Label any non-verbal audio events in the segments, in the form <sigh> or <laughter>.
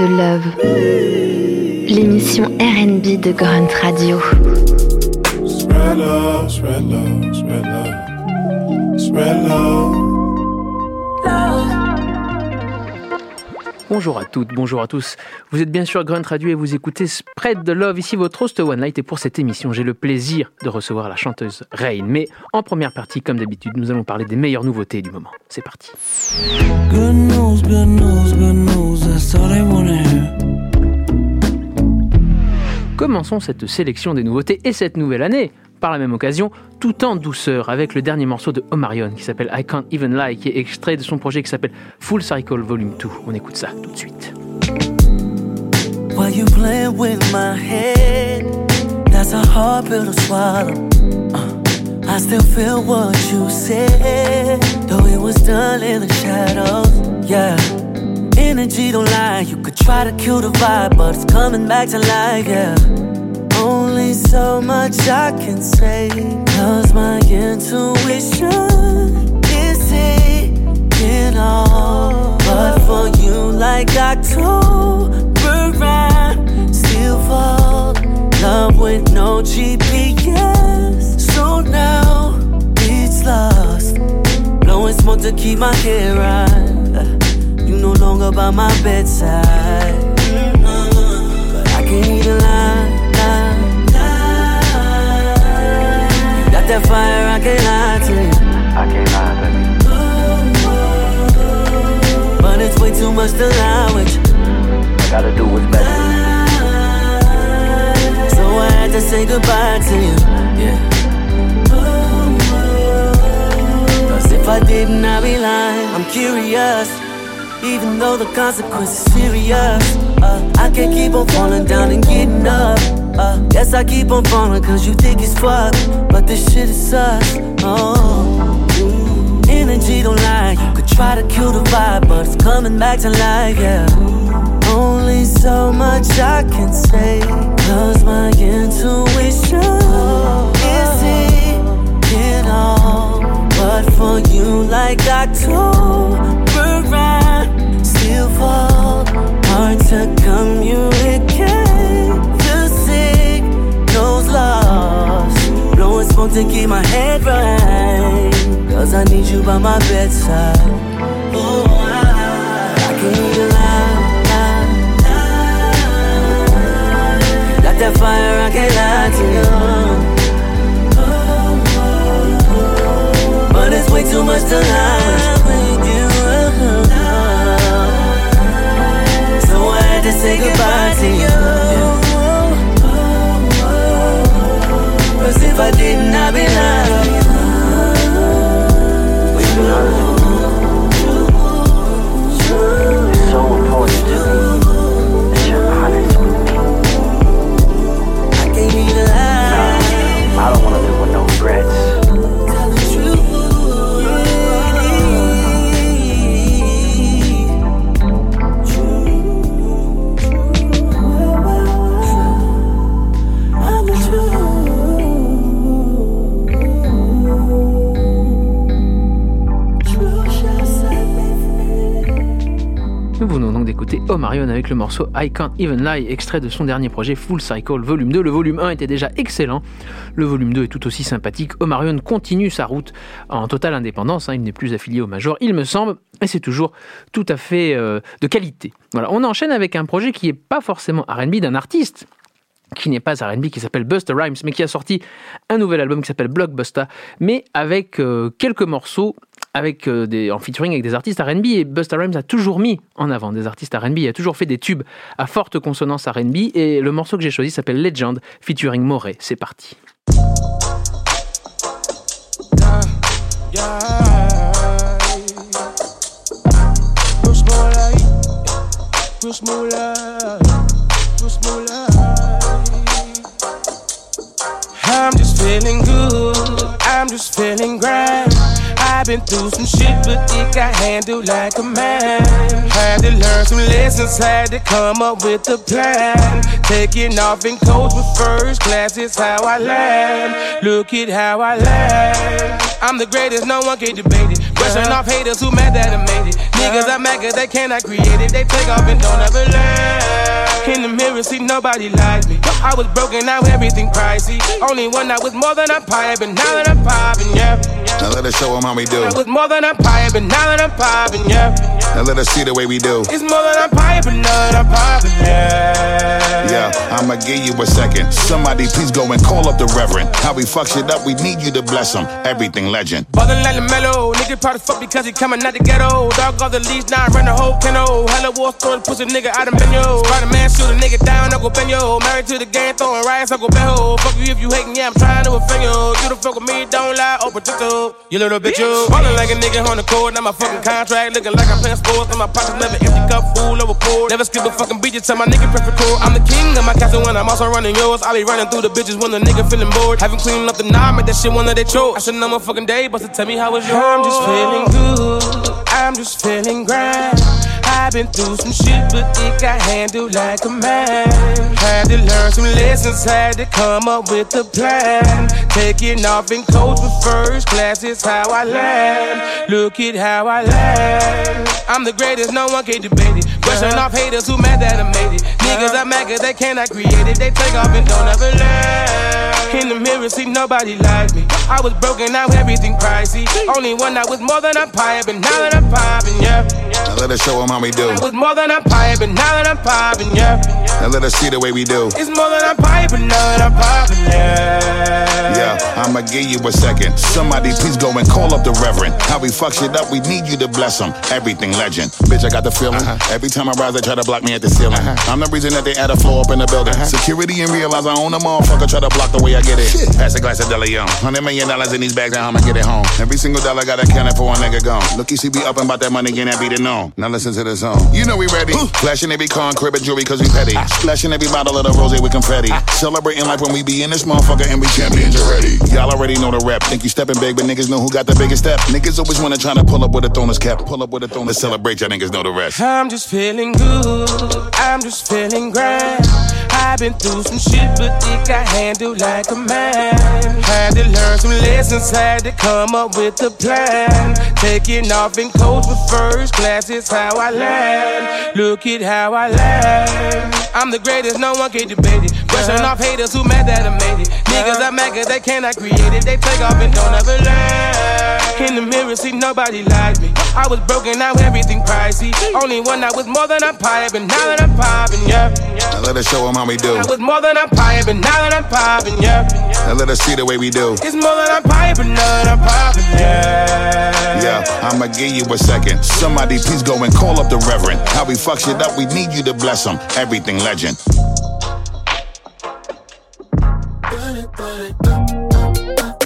de Love, l'émission RB de Grunt Radio. Spread love, spread love, spread love, spread love. Bonjour à toutes, bonjour à tous. Vous êtes bien sûr Grunt Radio et vous écoutez Spread the Love, ici votre host One Light. Et pour cette émission, j'ai le plaisir de recevoir la chanteuse Rain. Mais en première partie, comme d'habitude, nous allons parler des meilleures nouveautés du moment. C'est parti. Commençons cette sélection des nouveautés et cette nouvelle année par la même occasion, tout en douceur, avec le dernier morceau de Omarion qui s'appelle I Can't Even Lie, qui est extrait de son projet qui s'appelle Full Cycle Volume 2. On écoute ça tout de suite. Why you playing with my head? That's a hard pill to swallow. Uh, I still feel what you said, though it was done in the shadows. Yeah. Energy don't lie, you could try to kill the vibe, but it's coming back to life, yeah. Only so much I can say. Cause my intuition is taking all. But for you, like October rain, still fall. Love with no GPS. So now it's lost. Blowing smoke to keep my head right. You no longer by my bedside. That fire, I can't lie to you. I can't lie, baby. But it's way too much to lie with you. I gotta do what's best So I had to say goodbye to you. Yeah. Cause if I didn't, I'd be lying. I'm curious. Even though the consequence is serious, uh, I can't keep on falling down and getting up. Uh, yes, I keep on falling cause you think it's fuck. But this shit is sus. Oh. Energy don't lie. You could try to kill the vibe, but it's coming back to life, yeah. Only so much I can say. Cause my intuition is it all. But for you, like October rain, still fall. Hard to communicate lost. Blowing smoke to keep my head right. Cause I need you by my bedside. Oh, I, I can't even lie, Got that fire, I can't lie to you. But it's way too much to lie with you. So I had to say goodbye to you. Avec le morceau I Can't Even Lie, extrait de son dernier projet Full Cycle Volume 2. Le volume 1 était déjà excellent, le volume 2 est tout aussi sympathique. Omarion continue sa route en totale indépendance, hein. il n'est plus affilié au Major, il me semble, et c'est toujours tout à fait euh, de qualité. Voilà, on enchaîne avec un projet qui n'est pas forcément RB d'un artiste, qui n'est pas R&B, qui s'appelle Buster Rhymes, mais qui a sorti un nouvel album qui s'appelle Blockbuster, mais avec euh, quelques morceaux avec euh, des, en featuring avec des artistes R&B et Busta Rhymes a toujours mis en avant des artistes R&B, il a toujours fait des tubes à forte consonance R&B et le morceau que j'ai choisi s'appelle Legend featuring Moray. C'est parti. I'm just feeling good, I'm just feeling grand. I've been through some shit, but it got handled like a man. Had to learn some lessons, had to come up with a plan. Taking off in coach with first class is how I land. Look at how I land. I'm the greatest, no one can debate it. Brushing off haters who mad that I made it. Niggas are mad cause they cannot create it. They take off and don't ever learn. In the mirror, see nobody like me. I was broken, now everything pricey. Only one that was more than a pie, but now that I'm popping, yeah. Now let us show them how we do. I was more than a pie, but now that I'm popping, yeah. Now let us see the way we do. It's more than but now that I'm popping, yeah. Yeah, I'ma give you a second. Somebody please go and call up the reverend. How we fuck shit up, we need you to bless him. Everything legend. Ballin' like the mellow, nigga probably fuck because he coming out the ghetto. Dog off the leash, now I run the whole kennel. Hella war story, push a nigga out of menu. Spider Man shoot a nigga down, Uncle Benyo. Married to the game, throwing riots, Uncle Benho. Fuck you if you hating, yeah, I'm trying to offend you. You the fuck with me, don't lie, open to You little bitch, you. Ballin' like a nigga on the court, now my fucking contract. Looking like I'm playing sports, and my pockets never empty cup full pour. Never skip a fucking beat, just tell my nigga perfect cool. I'm the king of my castle when I'm also running yours. I be running through the bitches when the nigga feeling bored. Haven't cleaned up the knob, make that shit one of their chores. I should know my fucking day, but to tell me how was yours. I'm just feeling good. I'm just feeling grand. I've been through some shit, but it got handled like a man. Had to learn some lessons, had to come up with a plan. Taking off in coach with first class is how I land. Look at how I land. I'm the greatest, no one can debate it. Brushing uh-huh. off haters who mad that I made it. Niggas uh-huh. are mad cause they cannot create it. They take off and don't ever learn. In the mirror, see nobody like me. I was broken, now everything pricey. Only one that was more than a pipe, but now that I'm popping, yeah. Let us show them how we do. I was more than pie, but now that I'm popping, yeah. Now let us see the way we do. It's more than pie, but now that I'm popping, yeah. Yeah, I'ma give you a second. Somebody please go and call up the reverend. How we fuck shit up, we need you to bless him. Everything legend. Bitch, I got the feeling. Uh-huh. Every time I rise, they try to block me at the ceiling. Uh-huh. I'm the reason that they add a floor up in the building. Uh-huh. Security and realize I own a motherfucker, try to block the way I get it. Shit. Pass a glass of Della Young. Hundred million dollars in these bags, now I'ma get it home. Every single dollar got accounted for one nigga gone. Look, you see, be up and about that money, again, that beat it on. Now listen to the song. You know we ready. Flashing every car and crib and jewelry cause we petty. Splashing every bottle of the rose with confetti. Ah. Celebrating life when we be in this motherfucker and we champions already. Y'all already know the rap. Think you stepping big, but niggas know who got the biggest step. Niggas always wanna try to pull up with a throner's cap. Pull up with a throner's celebrate, y'all niggas know the rest. I'm just feeling good. I'm just feeling grand. I've been through some shit, but it got handled like a man. Had to learn some lessons, had to come up with a plan. Taking off in coach with first class is how I land. Look at how I land. I'm the greatest, no one can debate it. Brushing off haters who mad that I made it. Niggas are mad cause they cannot create it. They take off and don't ever learn. In the mirror, see nobody like me. I was broken, now everything pricey. Only one that was more than a pie, but now that I'm popping, yeah. Now let us show them how we do. I was more than a pie, but now that I'm popping, yeah. Now let us see the way we do. It's more than a pie, but now that I'm popping, yeah. Yeah, I'ma give you a second. Somebody please go and call up the reverend. How we fuck shit up, we need you to bless him. Everything legend. Five-star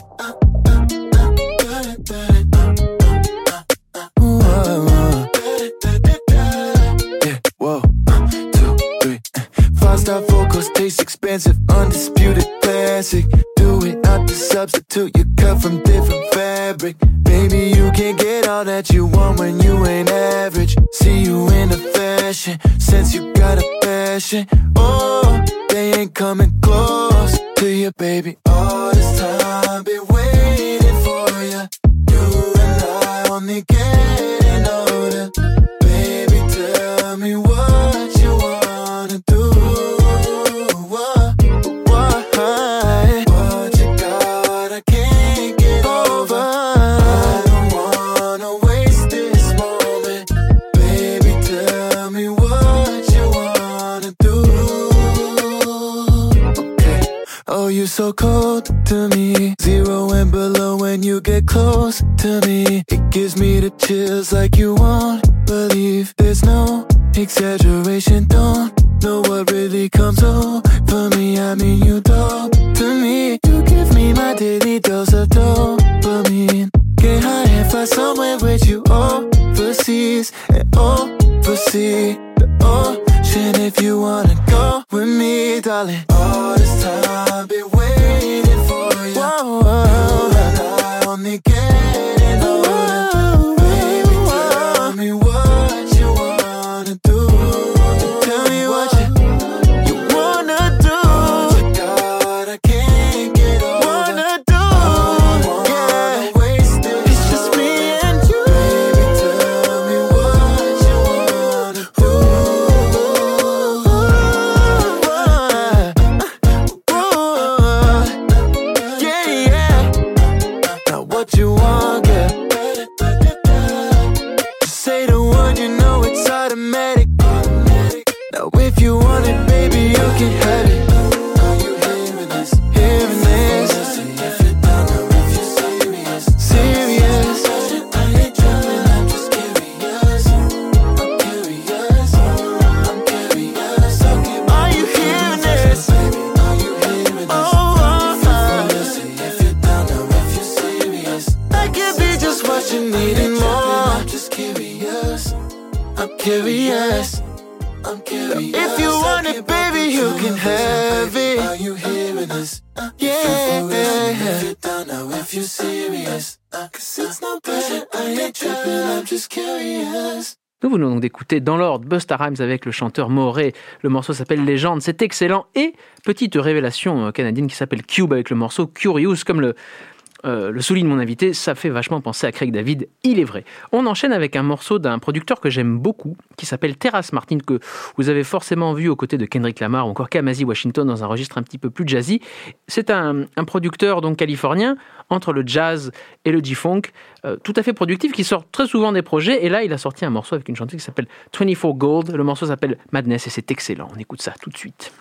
dans l'ordre Busta Rhymes avec le chanteur Moré. Le morceau s'appelle Légende, c'est excellent. Et petite révélation euh, canadienne qui s'appelle Cube avec le morceau Curious, comme le, euh, le souligne mon invité, ça fait vachement penser à Craig David, il est vrai. On enchaîne avec un morceau d'un producteur que j'aime beaucoup, qui s'appelle Terrace Martin, que vous avez forcément vu aux côtés de Kendrick Lamar ou encore Kamasi Washington dans un registre un petit peu plus jazzy. C'est un, producteur donc californien, entre le jazz et le G-Funk, euh, tout à fait productif, qui sort très souvent des projets, et là il a sorti un morceau avec une chanteuse qui s'appelle 24 Gold, le morceau s'appelle Madness et c'est excellent, on écoute ça tout de suite.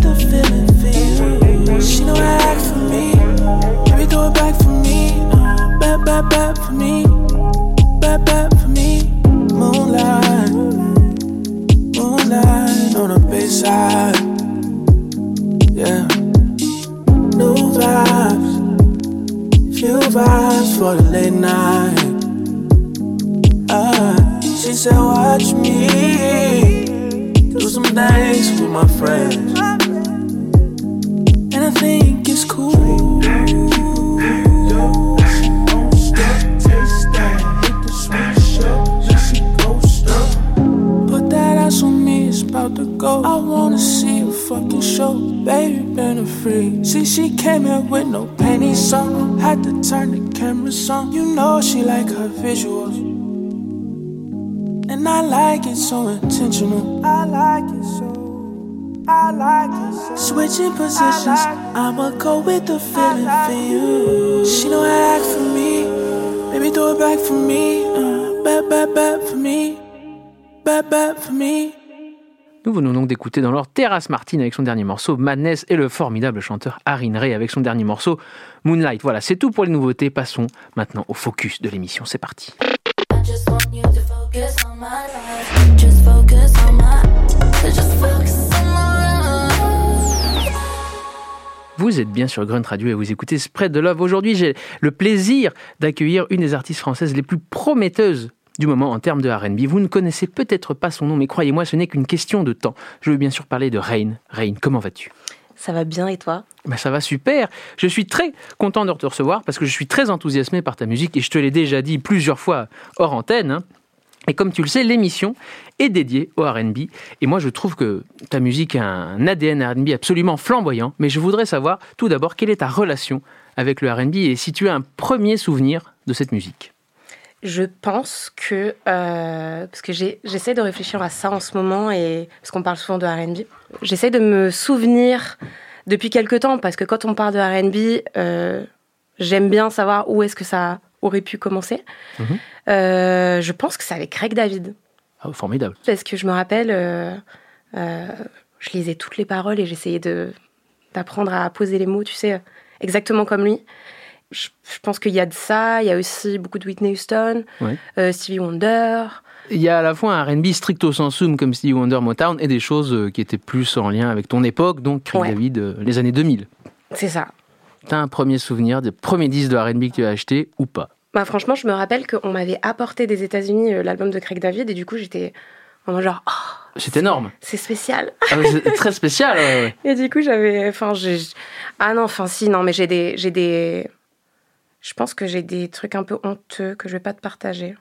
The feeling for you. She know how to act for me. Throw it back for me. For me. For me. Moonlight. Moonlight on the bayside. Yeah. New vibes. Few vibes for the late night. Uh, she said, Watch me do some things with my friends. And I think it's cool. Put that ass on me, to go. I wanna see a fucking show, baby, been a free. See, she came here with no panties on. Had to turn the cameras on. You know she like her visuals. And I like it so intentional. I like it so. Switching positions, I'ma go with the feeling for you. She know how to act for me. Baby, throw it back for me. Uh, back, back, back for me. Back, back for me. Nous venons donc d'écouter dans leur Terrace Martin avec son dernier morceau Madness et le formidable chanteur Arin Ray avec son dernier morceau Moonlight. Voilà, c'est tout pour les nouveautés. Passons maintenant au focus de l'émission. C'est parti. just want you to focus on my life. Just Vous êtes bien sur Grunt Radio et vous écoutez Spread the Love. Aujourd'hui, j'ai le plaisir d'accueillir une des artistes françaises les plus prometteuses du moment en termes de RB. Vous ne connaissez peut-être pas son nom, mais croyez-moi, ce n'est qu'une question de temps. Je veux bien sûr parler de Rain. Rain, comment vas-tu? Ça va bien et toi? Ben Ça va super. Je suis très content de te recevoir parce que je suis très enthousiasmé par ta musique et je te l'ai déjà dit plusieurs fois hors antenne. Hein. Et comme tu le sais, l'émission est dédiée au RB. Et moi, je trouve que ta musique a un ADN RB absolument flamboyant. Mais je voudrais savoir tout d'abord quelle est ta relation avec le RB et si tu as un premier souvenir de cette musique. Je pense que, euh, parce que j'essaie de réfléchir à ça en ce moment, et parce qu'on parle souvent de RB, j'essaie de me souvenir depuis quelque temps, parce que quand on parle de RB, euh, j'aime bien savoir où est-ce que ça aurait pu commencer. Mhm. Euh, je pense que c'est avec Craig David. Ah, formidable. Parce que je me rappelle, je lisais toutes les paroles et j'essayais d'apprendre à poser les mots, tu sais, exactement comme lui je, pense qu'il y a de ça. Il y a aussi beaucoup de Whitney Houston, euh, Stevie Wonder. Il y a à la fois un R&B stricto sensum comme Stevie Wonder, Motown, et des choses euh, qui étaient plus en lien avec ton époque, donc Craig David, euh, les années 2000. C'est ça. T'as un premier souvenir des premiers disques de R&B que tu as acheté ou pas? Bah, Franchement, je me rappelle qu'on m'avait apporté des États-Unis l'album de Craig David, et du coup, j'étais en genre... Oh, c'est énorme. C'est spécial. Ah, c'est très spécial. <laughs> Et du coup, j'avais, enfin, j'ai, ah non, enfin si, non, mais j'ai des, j'ai des, je pense que j'ai des trucs un peu honteux que je vais pas te partager.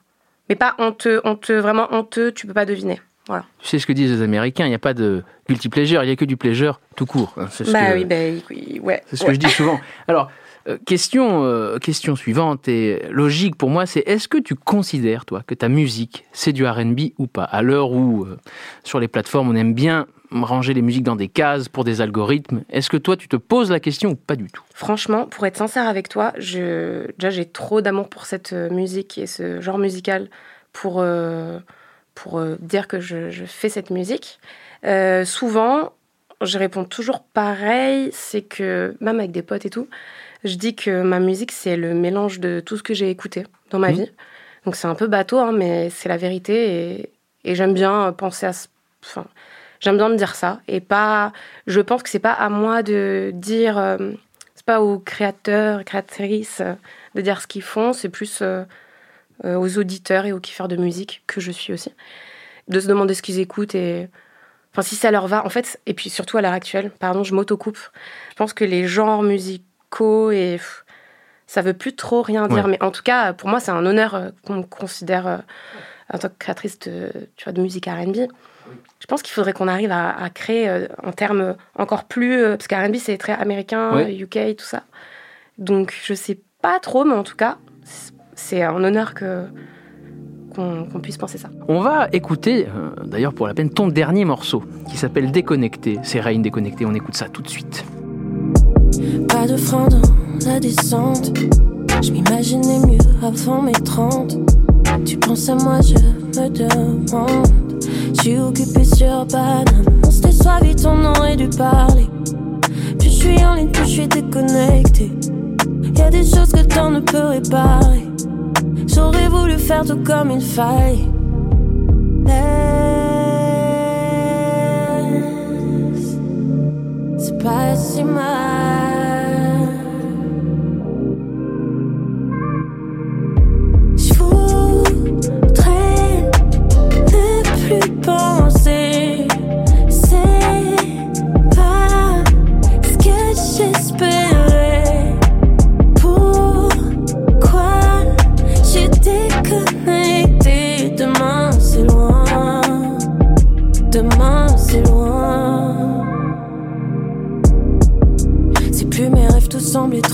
Mais pas honteux, honteux, vraiment honteux, tu peux pas deviner. Voilà. Tu sais ce que disent les Américains, il n'y a pas de guilty pleasure, il n'y a que du pleasure tout court. Hein, bah oui, bah ouais. C'est ce que je dis souvent. <laughs> Alors, euh, question, euh, question suivante et logique pour moi, c'est est-ce que tu considères, toi, que ta musique, c'est du RB ou pas? À l'heure où, euh, sur les plateformes, on aime bien ranger les musiques dans des cases pour des algorithmes. Est-ce que toi, tu te poses la question ou pas du tout? Franchement, pour être sincère avec toi, je... déjà j'ai trop d'amour pour cette musique et ce genre musical pour, pour dire que je, fais cette musique. souvent, je réponds toujours pareil, c'est que même avec des potes et tout, je dis que ma musique, c'est le mélange de tout ce que j'ai écouté dans ma mmh. vie. Donc c'est un peu bateau, hein, mais c'est la vérité et, et j'aime bien penser à... Enfin, J'aime bien me dire ça et pas. Je pense que c'est pas à moi de dire. Euh, c'est pas aux créateurs, créatrices euh, de dire ce qu'ils font. C'est plus euh, aux auditeurs et aux kiffeurs de musique que je suis aussi de se demander ce qu'ils écoutent et enfin si ça leur va en fait et puis surtout à l'heure actuelle pardon je m'autocoupe je pense que les genres musicaux et ça veut plus trop rien dire mais en tout cas pour moi c'est un honneur qu'on me considère en tant que créatrice de tu vois de musique R&B je pense qu'il faudrait qu'on arrive à, créer euh, en termes encore plus. Euh, parce qu'R&B, c'est très américain, UK, tout ça. Donc, je sais pas trop, mais en tout cas, c'est un honneur que qu'on puisse penser ça. On va écouter, euh, d'ailleurs pour la peine, ton dernier morceau qui s'appelle Déconnecté. C'est Rain Déconnecté, on écoute ça tout de suite. Pas de frein dans la descente, je m'imaginais mieux avant mes 30. pense à moi, je me demande. Je suis occupé sur Paname. On se déçoit vite, on aurait dû parler. Plus je suis en ligne, plus je suis déconnecté. Y a des choses que le temps ne peut réparer. J'aurais voulu faire tout comme il fallait. Laisse, C'est pas si mal.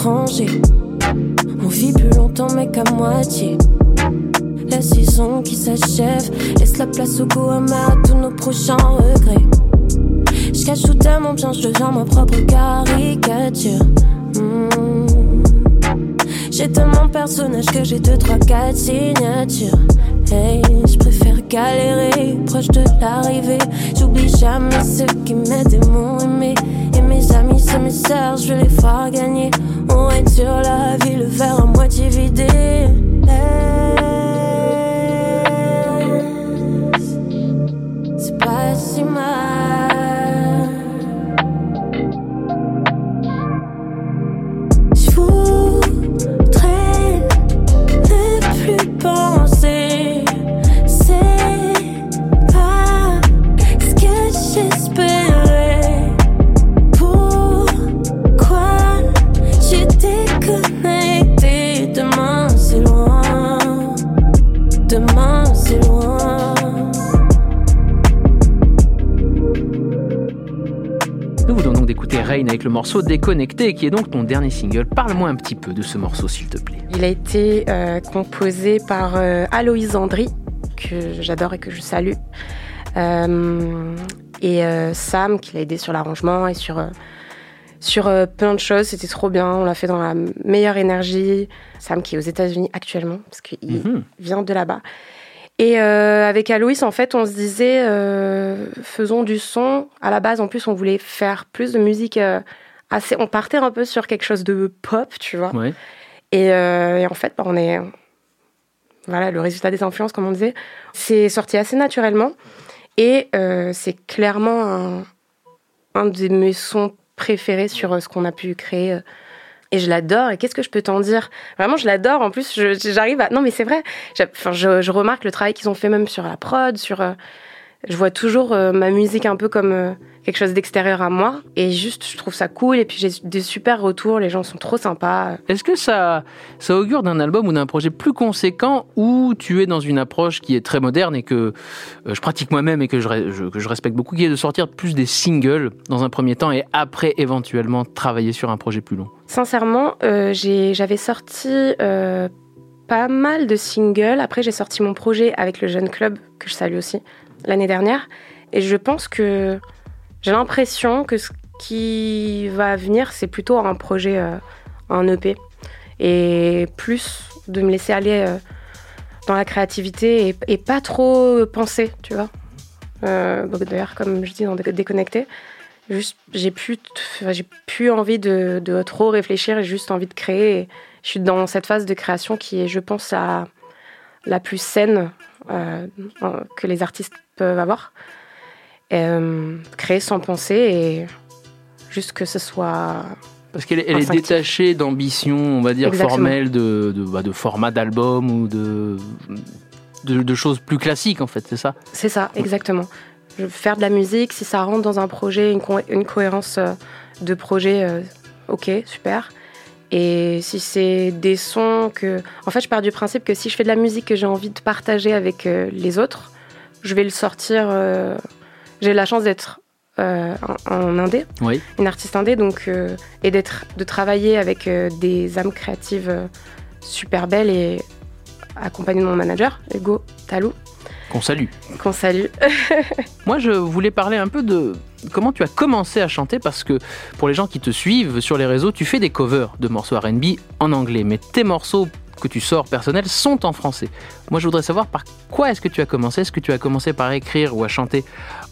On vit plus longtemps, mais qu'à moitié. La saison qui s'achève laisse la place au goût à tous nos prochains regrets. Je cache tout tellement bien, je deviens ma propre caricature. Hmm. J'ai tellement de personnages que j'ai deux, trois, quatre signatures. Hey, je préfère galérer proche de l'arrivée. J'oublie jamais ceux qui m'aident et m'ont aimé. Et mes amis, c'est mes sœurs, je vais les faire gagner. On est sur la vie, le verre à moitié vidé. Le morceau Déconnecté, qui est donc ton dernier single. Parle-moi un petit peu de ce morceau, s'il te plaît. Il a été euh, composé par euh, Aloïse Andry, que j'adore et que je salue. Euh, et Sam, qui l'a aidé sur l'arrangement et sur, sur plein de choses. C'était trop bien. On l'a fait dans la meilleure énergie. Sam, qui est aux États-Unis actuellement, parce qu'il Mhm. vient de là-bas. Et euh, avec Aloïs, en fait, on se disait, euh, faisons du son. À la base, en plus, on voulait faire plus de musique euh, assez. On partait un peu sur quelque chose de pop, tu vois. Ouais. Et, et en fait, bah, on est. Voilà, le résultat des influences, comme on disait, c'est sorti assez naturellement. Et c'est clairement un, un de mes sons préférés sur ce qu'on a pu créer. Et je l'adore. Et qu'est-ce que je peux t'en dire? Vraiment, je l'adore. En plus, j'arrive à. Non, mais c'est vrai. Je remarque le travail qu'ils ont fait même sur la prod, sur. euh, Je vois toujours euh, ma musique un peu comme euh, quelque chose d'extérieur à moi. Et juste, je trouve ça cool. Et puis, j'ai des super retours. Les gens sont trop sympas. Est-ce que ça, ça augure d'un album ou d'un projet plus conséquent où tu es dans une approche qui est très moderne et que euh, je pratique moi-même et que je, que je respecte beaucoup, qui est de sortir plus des singles dans un premier temps et après éventuellement travailler sur un projet plus long? Sincèrement, j'avais sorti pas mal de singles. Après, j'ai sorti mon projet avec le Jeune Club, que je salue aussi, l'année dernière. Et je pense que j'ai l'impression que ce qui va venir, c'est plutôt un projet euh, en EP. Et plus de me laisser aller euh, dans la créativité et, et pas trop penser, tu vois. Euh, D'ailleurs, comme je dis dans Dé- Déconnecté, juste j'ai plus, plus envie de, trop réfléchir, j'ai juste envie de créer. Et je suis dans cette phase de création qui est, je pense, la, la plus saine euh, que les artistes peuvent avoir. Euh, créer sans penser et juste que ce soit Parce qu'elle est- détachée d'ambition, on va dire, Exactement. formelle, de, de, bah, de format d'album ou de, de, de choses plus classiques, en fait, c'est ça? C'est ça, exactement. Je faire de la musique, si ça rentre dans un projet, une, co- une cohérence euh, de projet, euh, ok, super. Et si c'est des sons que... En fait, je pars du principe que si je fais de la musique que j'ai envie de partager avec euh, les autres, je vais le sortir... euh, J'ai la chance d'être euh, en, en indé, Oui. une artiste indé, donc, euh, et d'être, de travailler avec euh, des âmes créatives euh, super belles et accompagnée de mon manager, Hugo Talou, Qu'on salue. qu'on salue. <laughs> Moi, je voulais parler un peu de comment tu as commencé à chanter parce que pour les gens qui te suivent sur les réseaux, tu fais des covers de morceaux RB en anglais, mais tes morceaux que tu sors personnels sont en français. Moi, je voudrais savoir par quoi est-ce que tu as commencé Est-ce que tu as commencé par écrire ou à chanter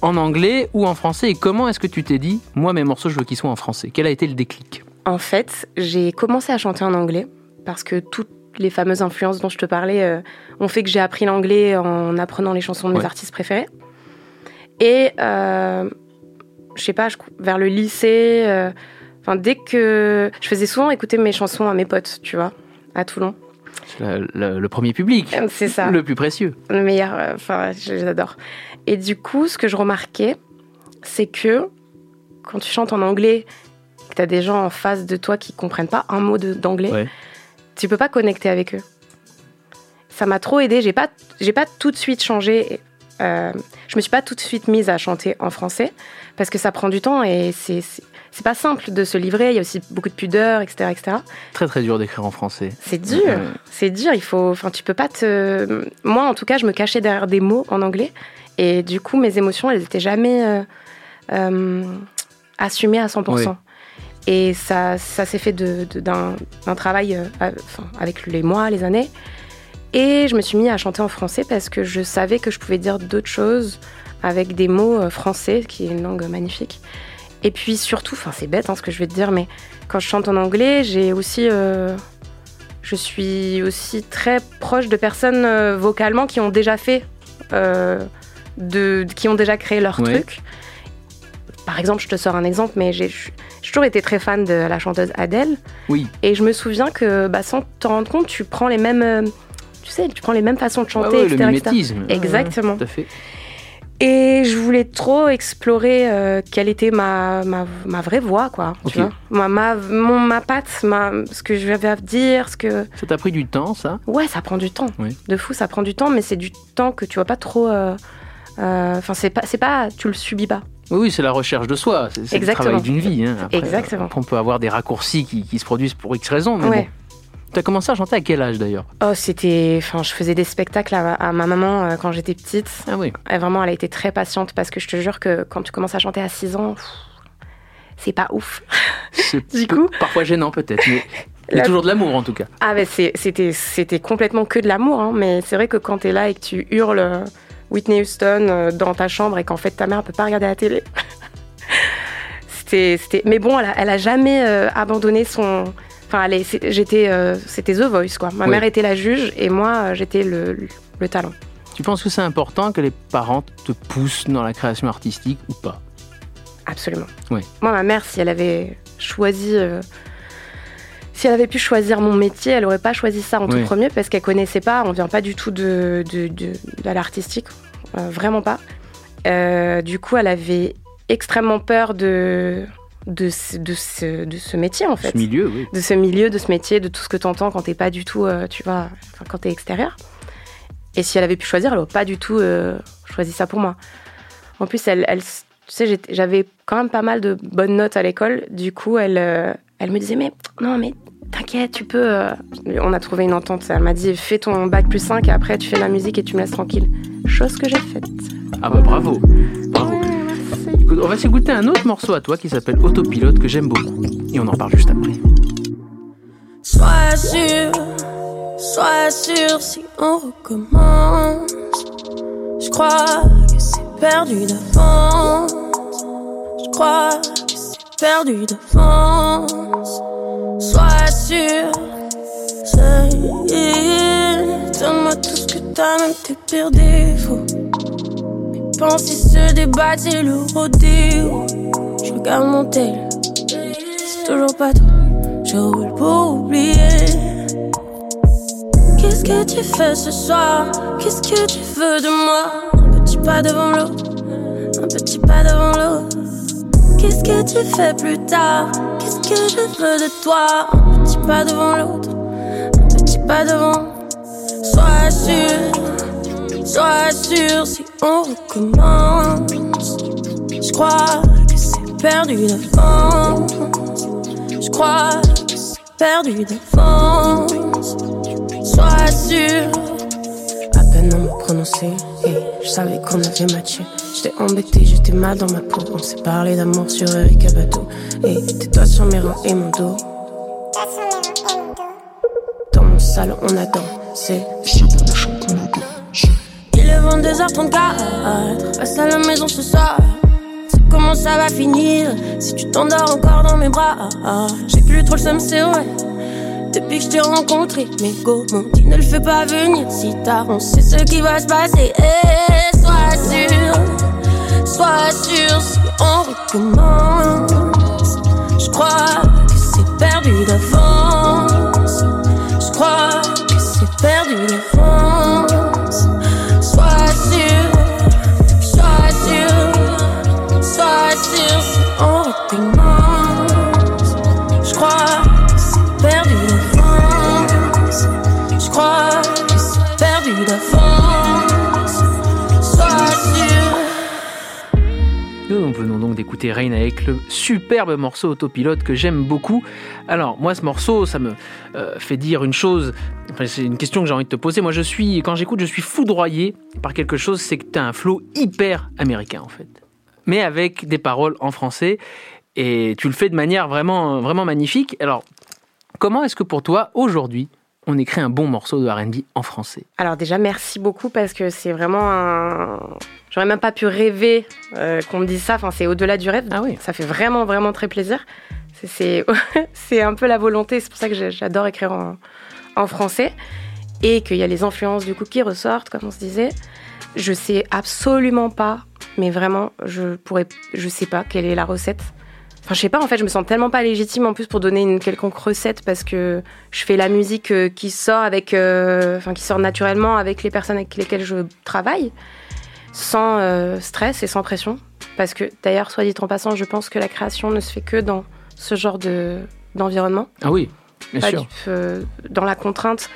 en anglais ou en français? Et comment est-ce que tu t'es dit, moi, mes morceaux, je veux qu'ils soient en français? Quel a été le déclic? En fait, j'ai commencé à chanter en anglais parce que toutes les fameuses influences dont je te parlais euh, ont fait que j'ai appris l'anglais en apprenant les chansons de mes Ouais. artistes préférés. Et euh, je sais pas, je- vers le lycée, euh, enfin dès que je faisais souvent écouter mes chansons à mes potes, tu vois, à Toulon. Le, le- le premier public, Euh, C'est ça. le plus précieux. le meilleur. euh, Enfin, je les adore. Et du coup, ce que je remarquais, c'est que quand tu chantes en anglais, que tu as des gens en face de toi qui comprennent pas un mot d'anglais, Ouais. tu peux pas connecter avec eux. Ça m'a trop aidé. J'ai pas, j'ai pas tout de suite changé. euh, je me suis pas tout de suite mise à chanter en français parce que ça prend du temps et c'est, c'est, pas simple de se livrer. Il y a aussi beaucoup de pudeur, etc., etc. Très très dur d'écrire en français. C'est dur, Ouais. c'est dur. Il faut, enfin, tu peux pas te. Moi, en tout cas, je me cachais derrière des mots en anglais, et du coup, mes émotions, elles étaient jamais euh, euh, assumées à 100%. Oui. Et ça, ça s'est fait de- de- d'un d'un travail, euh, avec les mois, les années. Et je me suis mis à chanter en français parce que je savais que je pouvais dire d'autres choses avec des mots français, qui est une langue magnifique. Et puis surtout, enfin c'est bête hein, ce que je vais te dire, mais quand je chante en anglais, j'ai aussi, euh, je suis aussi très proche de personnes euh, vocalement qui ont déjà fait, euh, de, qui ont déjà créé leur Ouais. truc. Par exemple, je te sors un exemple, mais j'ai toujours été très fan de la chanteuse Adele. Oui. Et je me souviens que, bah, sans te rendre compte, tu prends les mêmes, tu sais, tu prends les mêmes façons de chanter, ouais, etc., le mimétisme. Exactement. Tout à fait. Et je voulais trop explorer euh, quelle était ma, ma, ma vraie voix, quoi. Tu vois ma, ma, mon, ma patte, ma, ce que je vais dire, ce que. Ça t'a pris du temps, ça? Ouais, ça prend du temps. Oui. De fou, ça prend du temps, mais c'est du temps que tu vas pas trop. euh, euh, Enfin, c'est pas, pas, tu le subis pas. Oui, oui, c'est la recherche de soi. C'est le travail d'une vie. hein. Après, Exactement. après, on peut avoir des raccourcis qui, qui se produisent pour X raisons. Mais Ouais. bon. Tu as commencé à chanter à quel âge d'ailleurs? Oh, c'était. Enfin, je faisais des spectacles à, à ma maman euh, quand j'étais petite. Ah oui. Et vraiment, elle a été très patiente parce que je te jure que quand tu commences à chanter à 6 ans, c'est pas ouf. C'est <laughs> Du coup- parfois gênant peut-être, mais, <laughs> mais La- toujours de l'amour en tout cas. Ah, mais c'était c'était complètement que de l'amour, hein, mais c'est vrai que quand t'es là et que tu hurles euh, Whitney Houston euh, dans ta chambre et qu'en fait ta mère peut pas regarder la télé. <laughs> c'était, c'était... Mais bon, elle a, elle a jamais euh, abandonné son. Enfin, j'étais, euh, c'était The Voice, quoi. Ma mère était la juge et moi, euh, j'étais le, le, le talent. Tu penses que c'est important que les parents te poussent dans la création artistique ou pas? Absolument. Oui. Moi, ma mère, si elle avait choisi. euh, si elle avait pu choisir mon métier, elle aurait pas choisi ça en tout premier parce qu'elle connaissait pas. On vient pas du tout de, de, de, de l'artistique. Euh, vraiment pas. Euh, du coup, elle avait extrêmement peur de, de, ce, de, ce, de ce métier, en fait. Ce milieu, oui. De ce milieu, de ce métier, de tout ce que tu entends quand t'es pas du tout, euh, tu vois, quand t'es extérieur. Et si elle avait pu choisir, elle aurait pas du tout euh, choisi ça pour moi. En plus, elle, elle tu sais, j'avais quand même pas mal de bonnes notes à l'école. Du coup, elle, euh, elle me disait, mais non, mais t'inquiète, tu peux. On a trouvé une entente. Elle m'a dit, fais ton bac plus 5 et après, tu fais la musique et tu me laisses tranquille. Chose que j'ai faite. Ah bah bravo, Écoute, on va s'écouter un autre morceau à toi qui s'appelle Autopilote que j'aime beaucoup. Et on en parle juste après. Sois sûr, sois sûr si on recommence. Je crois que c'est perdu d'avance. Je crois que c'est perdu d'avance. Sois sûr, ça y est. Donne-moi tout ce que t'as, même tes pires défauts. Penser se débattre, c'est le rodéo. Je regarde mon tel, c'est toujours pas toi. Je roule pour oublier. Qu'est-ce que tu fais ce soir? Qu'est-ce que tu veux de moi? Un petit pas devant l'autre, un petit pas devant l'autre. Qu'est-ce que tu fais plus tard? Qu'est-ce que je veux de toi? Un petit pas devant l'autre, un petit pas devant. Sois sûr, sois sûr si on recommence. Je crois que c'est perdu d'avance. Je crois que c'est perdu d'avance. Sois sûr. À peine on m'a prononcé, et je savais qu'on avait matché. J'étais embêté, j'étais mal dans ma peau. On s'est parlé d'amour sur Erika Bateau. Et tes doigts sur mes reins et mon dos. Dans mon salle, on a dansé. Il est 22h34, reste à la maison ce soir. C'est comment ça va finir si tu t'endors encore dans mes bras? J'ai plus trop le seum, c'est. Depuis que je t'ai rencontré, mais go, mon ne le fais pas venir si tard. On sait ce qui va se passer. Et sois sûr, sois sûr si on recommence. Je crois que c'est perdu d'avance. Je crois que c'est perdu d'avance. D'écouter Rain avec le superbe morceau autopilote que j'aime beaucoup. Alors, moi, ce morceau, ça me euh, fait dire une chose. Enfin, c'est une question que j'ai envie de te poser. Moi, je suis, quand j'écoute, je suis foudroyé par quelque chose, c'est que tu as un flow hyper américain, en fait. Mais avec des paroles en français. Et tu le fais de manière vraiment, vraiment magnifique. Alors, comment est-ce que pour toi, aujourd'hui, on écrit un bon morceau de RB en français Alors déjà, merci beaucoup parce que c'est vraiment un... J'aurais même pas pu rêver euh, qu'on me dise ça. Enfin, c'est au-delà du rêve. Ah oui. Ça fait vraiment, vraiment très plaisir. C'est- <laughs> un peu la volonté. C'est pour ça que j'adore écrire en, en français. Et qu'il y a les influences du coup qui ressortent, comme on se disait. Je sais absolument pas, mais vraiment, je pourrais, je sais pas quelle est la recette. Enfin, je sais pas, en fait, je me sens tellement pas légitime en plus pour donner une quelconque recette parce que je fais la musique euh, qui sort avec, euh, enfin, qui sort naturellement avec les personnes avec lesquelles je travaille, sans euh, stress et sans pression. Parce que d'ailleurs, soit dit en passant, je pense que la création ne se fait que dans ce genre de d'environnement. Ah oui, bien Pas sûr. du- euh, dans la contrainte,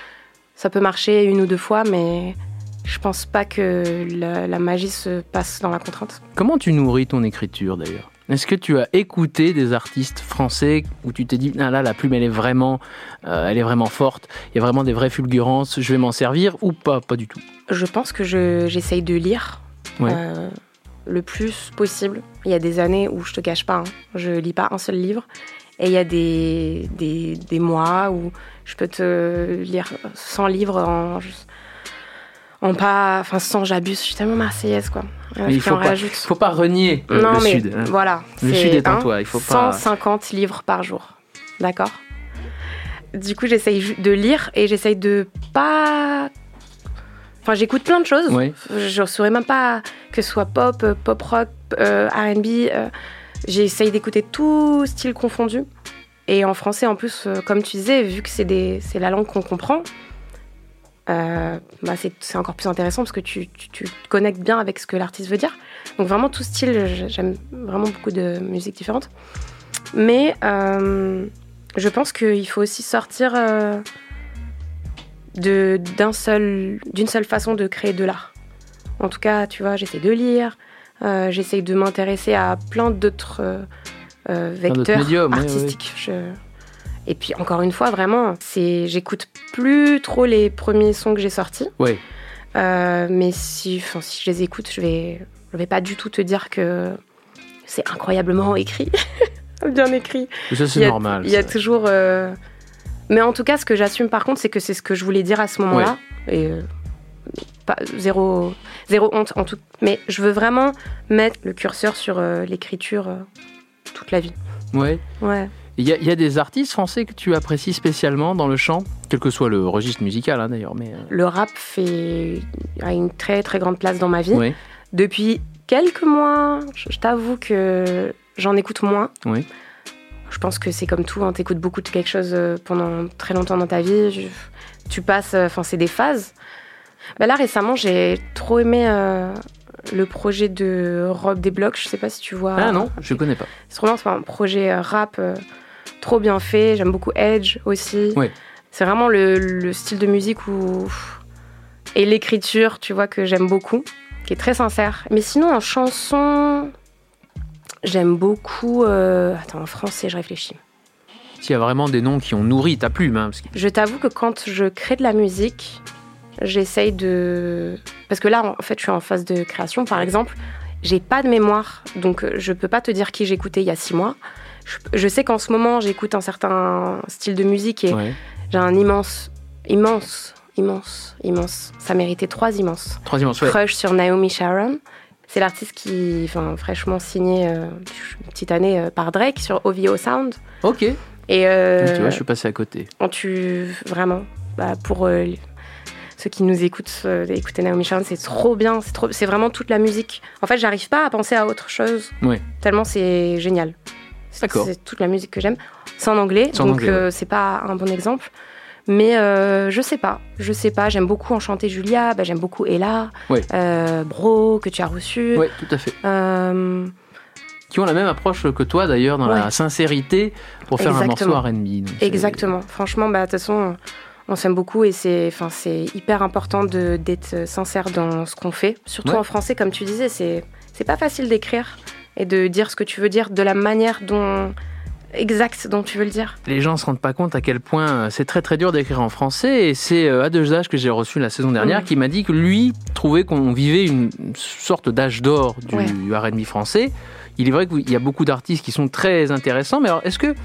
ça peut marcher une ou deux fois, mais je pense pas que la, la magie se passe dans la contrainte. Comment tu nourris ton écriture d'ailleurs? Est-ce que tu as écouté des artistes français où tu t'es dit ah là la plume elle est vraiment euh, elle est vraiment forte, il y a vraiment des vraies fulgurances, je vais m'en servir ou pas Pas du tout? Je pense que je- j'essaye de lire Ouais. euh, le plus possible. Il y a des années où je te cache pas, hein, je lis pas un seul livre. Et il y a des, des, des mois où je peux te lire 100 livres en, en pas. Enfin, sans j'abuse. Je suis tellement marseillaise, quoi. Euh, Mais il faut pas, rajoute. faut pas renier euh, non, le mais sud. hein. voilà. Le sud est en toi, il faut pas- 150 livres par jour. D'accord? Du coup, j'essaye de lire et j'essaye de pas. Enfin, j'écoute plein de choses. Je ne saurais même pas que ce soit pop, euh, pop rock, euh, RB. euh, J'essaye d'écouter tout style confondu. Et en français, en plus, comme tu disais, vu que c'est la langue qu'on comprend, euh, bah c'est c'est encore plus intéressant parce que tu, tu, tu te connectes bien avec ce que l'artiste veut dire. Donc vraiment tout style, j'aime vraiment beaucoup de musiques différentes. Mais euh, je pense qu'il faut aussi sortir euh, de- d'un seul, d'une seule façon de créer de l'art. En tout cas, tu vois, j'essaie de lire, euh, j'essaie de m'intéresser à plein d'autres vecteurs médiums, ouais, ouais. artistiques. Je- Et puis encore une fois, vraiment, c'est, j'écoute plus trop les premiers sons que j'ai sortis. Ouais. Euh, mais si, enfin, si je les écoute, je vais, je vais pas du tout te dire que c'est incroyablement écrit, <laughs> bien écrit. Mais ça c'est normal. Il y a toujours. euh, Mais en tout cas, ce que j'assume par contre, c'est que c'est ce que je voulais dire à ce moment-là. Et euh, pas, zéro, zéro honte en tout. Mais je veux vraiment mettre le curseur sur l'écriture toute la vie. Ouais. Ouais. Il y, a- il y a des artistes français que tu apprécies spécialement dans le chant, quel que soit le registre musical hein, d'ailleurs. Mais euh, Le rap fait a une très très grande place dans ma vie. Depuis quelques mois, je, je t'avoue que j'en écoute moins. Oui. Je pense que c'est comme tout, hein, t'écoutes beaucoup de quelque chose euh, pendant très longtemps dans ta vie. je- tu passes, euh, enfin c'est des phases. Bah là récemment, j'ai trop aimé euh, le projet de Rob des Blocs. Je sais pas si tu vois. Ah non, je connais pas. C'est vraiment un projet rap euh, trop bien fait. J'aime beaucoup Edge aussi. C'est vraiment le, le style de musique où et l'écriture, tu vois que j'aime beaucoup, qui est très sincère. Mais sinon en chanson, j'aime beaucoup. euh, Attends, en français, je réfléchis. S'il y a vraiment des noms qui ont nourri ta plume, hein, parce que- Je t'avoue que quand je crée de la musique, j'essaye de. Parce que là, en fait, je suis en phase de création, par exemple. J'ai pas de mémoire, donc euh, je peux pas te dire qui j'écoutais il y a six mois. Je, sais qu'en ce moment, j'écoute un certain style de musique et ouais. j'ai un immense immense, immense, immense. Ça méritait trois immenses. Trois immenses, ouais. Crush sur Naomi Sharon. C'est l'artiste qui, enfin, fraîchement signé euh, une petite année euh, par Drake sur OVO Sound. Ok. Et euh, tu vois, je suis passé à côté. tu vraiment bah, pour ceux qui nous écoutent écouter Naomi Sharon c'est trop bien c'est trop c'est vraiment toute la musique en fait j'arrive pas à penser à autre chose Ouais. tellement c'est génial D'accord. c'est toute la musique que j'aime c'est en anglais en donc euh, c'est pas un bon exemple mais euh, je sais pas je sais pas j'aime beaucoup Enchanté Julia bah, j'aime beaucoup Ella Ouais. euh, Bro que tu as reçu Ouais, tout à fait. Euh, Qui ont la même approche que toi d'ailleurs dans la Ouais. sincérité pour faire Exactement. un morceau R&B. Exactement. Franchement, bah, de toute façon, on s'aime beaucoup et c'est, hyper important d'être sincère dans ce qu'on fait. Surtout Ouais. en français, comme tu disais, c'est pas facile d'écrire et de dire ce que tu veux dire de la manière dont exacte dont tu veux le dire. Les gens se rendent pas compte à quel point euh, c'est très très dur d'écrire en français et c'est euh, Adelsage que j'ai reçu la saison dernière Mhm. qui m'a dit que lui trouvait qu'on vivait une sorte d'âge d'or du Ouais. R&B français. Il est vrai qu'il y a beaucoup d'artistes qui sont très intéressants, mais alors est-ce que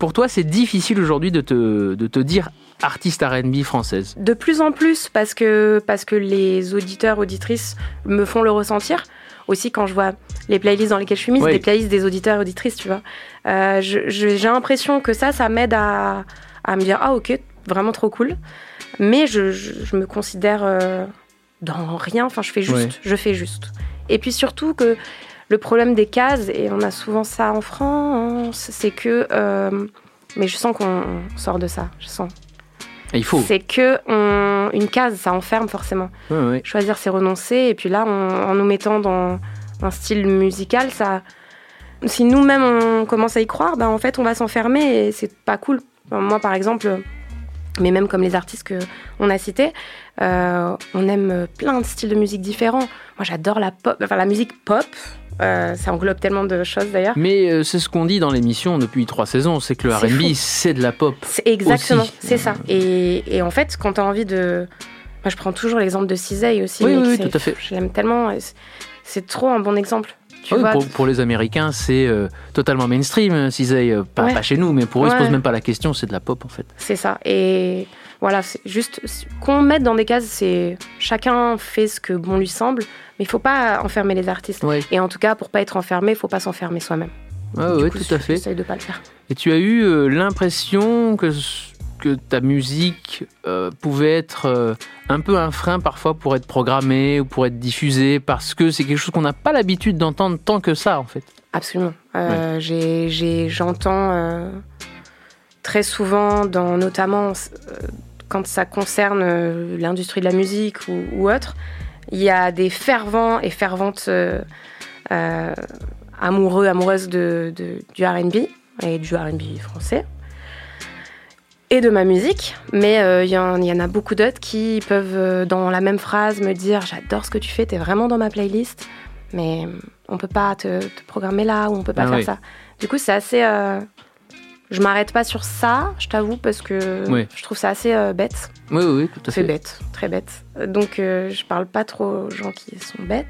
pour toi c'est difficile aujourd'hui de te, de te dire artiste R&B française? De plus en plus parce que parce que les auditeurs auditrices me font le ressentir. Aussi quand je vois les playlists dans lesquelles je suis mise, Oui. des playlists des auditeurs et auditrices, tu vois. Euh, j'ai l'impression que ça, ça m'aide à, à me dire ah ok, vraiment trop cool. Mais je, je- je me considère euh, dans rien. Enfin, je fais juste, je fais juste. Et puis surtout que le problème des cases et on a souvent ça en France, c'est que euh, mais je sens qu'on sort de ça. Je sens. Il faut. C'est que on- une case, ça enferme forcément. Ouais, ouais. Choisir, c'est renoncer. Et puis là, on- en nous mettant dans un style musical, ça, si nous-mêmes on commence à y croire, ben en fait, on va s'enfermer et c'est pas cool. Enfin, moi, par exemple, mais même comme les artistes que on a cités, euh, on aime plein de styles de musique différents. Moi, j'adore la pop, enfin la musique pop. Euh, ça englobe tellement de choses d'ailleurs. Mais euh, c'est ce qu'on dit dans l'émission depuis trois saisons, c'est que le R&B c'est de la pop. Exactement, c'est ça. Et, et en fait, quand tu as envie de. Moi, je prends toujours l'exemple de Cisey aussi. Oui, oui, tout à fait. Je l'aime tellement. c'est- trop un bon exemple. Tu Ah oui, vois, pour, pour les Américains, c'est euh, totalement mainstream, Cisey, euh, pas, Ouais. pas chez nous, mais pour eux, ils se Ouais. posent même pas la question, c'est de la pop en fait. c'est ça. Et voilà, c'est juste qu'on mette dans des cases, c'est chacun fait ce que bon lui semble, mais il faut pas enfermer les artistes. Ouais, Et en tout cas, pour pas être enfermé, il faut pas s'enfermer soi-même. Du ouais, coup, tout à fait. J'essaye de pas le faire. Et tu as eu euh, l'impression que, que ta musique euh, pouvait être euh, un peu un frein parfois pour être programmée ou pour être diffusée, parce que c'est quelque chose qu'on n'a pas l'habitude d'entendre tant que ça en fait? Absolument. J'ai- J'entends très souvent, dans, notamment quand ça concerne euh, l'industrie de la musique ou, ou autre, il y a des fervents et ferventes euh, euh, amoureux, amoureuses de, de- du RB et du RB français et de ma musique, mais euh, il y, en- il y en a beaucoup d'autres qui peuvent, dans la même phrase, me dire J'adore ce que tu fais, t'es vraiment dans ma playlist, mais on peut pas te, te programmer là ou on peut pas Ah faire oui. ça. Du coup, c'est assez. Je m'arrête pas sur ça, je t'avoue, parce que Oui. je trouve ça assez euh, bête. Oui, oui, oui, tout à C'est fait. bête, très bête. Donc, euh, je parle pas trop aux gens qui sont bêtes,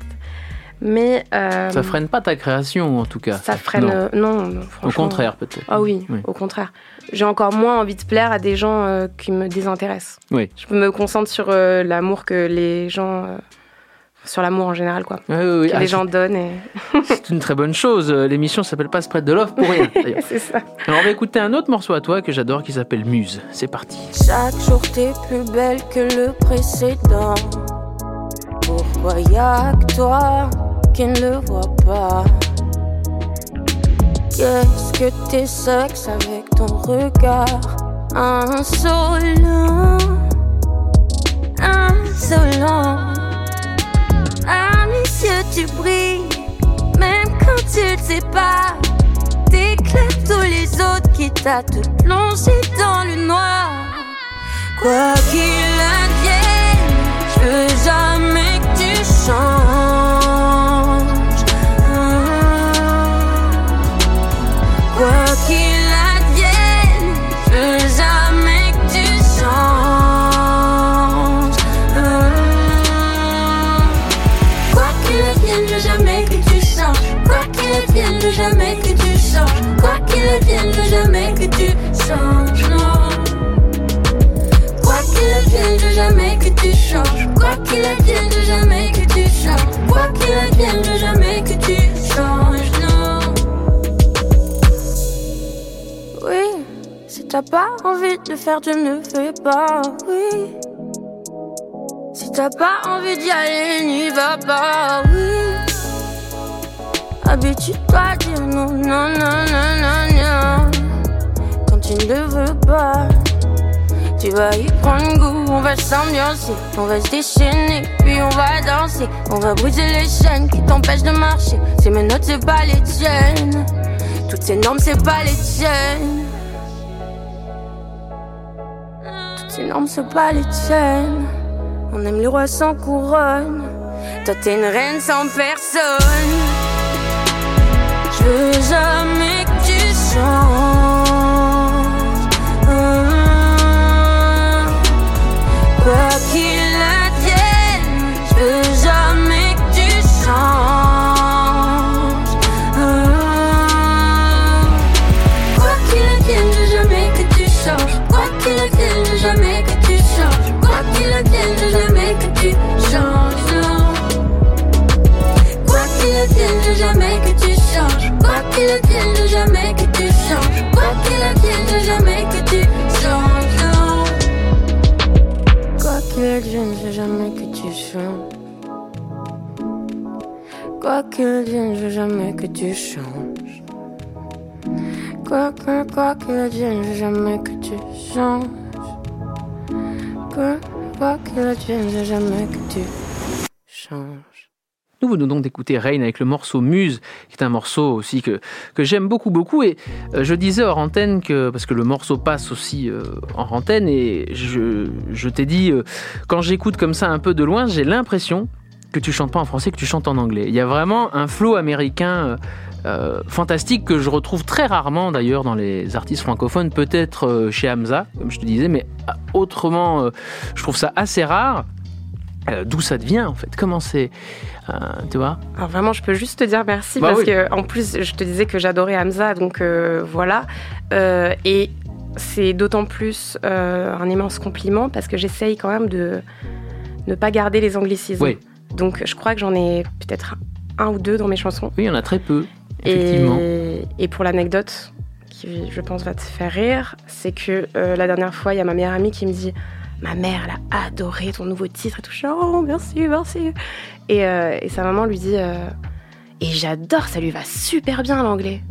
mais. euh, Ça freine pas ta création en tout cas. Ça freine. Non. euh, non, non, Au franchement. contraire peut-être. Ah oui, Oui. au contraire. J'ai encore moins envie de plaire à des gens euh, qui me désintéressent. Oui. Je me concentre sur l'amour que les gens. Sur l'amour en général, quoi. Ouais, ouais. Que Ah, les gens donnent et. <laughs> C'est une très bonne chose. Euh, L'émission s'appelle pas Spread de Love pour rien. <laughs> c'est ça. Alors on va écouter un autre morceau à toi que j'adore qui s'appelle Muse. C'est parti. Chaque jour t'es plus belle que le précédent. Pourquoi y a que toi qui ne le vois pas? Qu'est-ce que tes sexe avec ton regard insolent? Insolent. Tu brilles, même quand tu le sais pas. T'éclaires tous les autres qui t'a te plongé dans le noir. Quoi qu'il advienne, je veux jamais Quoi qu'il advienne, je jamais que tu changes. Quoi qu'il advienne, je jamais que tu changes. Quoi qu'il advienne, je jamais que tu changes. Non. Oui, si t'as pas envie de faire, tu ne fais pas. Oui. Si t'as pas envie d'y aller, n'y va pas. Oui. Habitue-toi à dire non, non, non, non, non, non. Tu ne le veux pas. Tu vas y prendre goût, on va s'ambiancer, on va se déchaîner, puis on va danser, on va briser les chaînes qui t'empêchent de marcher. C'est mes notes, c'est pas les tiennes. Toutes ces normes, c'est pas les tiennes. Toutes ces normes, c'est pas les tiennes. On aime les rois sans couronne. Toi, t'es une reine sans personne. Je veux jamais que tu changes. Quoi qu'il advienne, je veux jamais que tu changes. Quoi que, quoi qu'il advienne, je veux jamais que tu changes. Quoi, quoi qu'il advienne, je veux jamais que tu changes. Nous venons donc d'écouter Rain avec le morceau Muse, qui est un morceau aussi que, que j'aime beaucoup, beaucoup. Et euh, je disais hors antenne que, parce que le morceau passe aussi euh, en antenne, et je, je t'ai dit, euh, quand j'écoute comme ça un peu de loin, j'ai l'impression que tu chantes pas en français, que tu chantes en anglais. Il y a vraiment un flow américain. euh, euh, fantastique que je retrouve très rarement d'ailleurs dans les artistes francophones, peut-être euh, chez Hamza, comme je te disais, mais autrement, euh, je trouve ça assez rare. D'où ça devient en fait? Comment c'est Tu vois? Alors vraiment, je peux juste te dire merci Bah parce oui. que en plus, je te disais que j'adorais Hamza, donc voilà. Et c'est d'autant plus un immense compliment parce que j'essaye quand même de ne pas garder les anglicismes. Oui. Donc je crois que j'en ai peut-être un ou deux dans mes chansons. Oui, il y en a très peu, effectivement. Et, et pour l'anecdote, qui je pense va te faire rire, c'est que euh, la dernière fois, il y a ma meilleure amie qui me dit Ma mère, elle a adoré ton nouveau titre et tout. Oh, merci, merci. Et, euh, et sa maman lui dit euh, Et j'adore, ça lui va super bien l'anglais.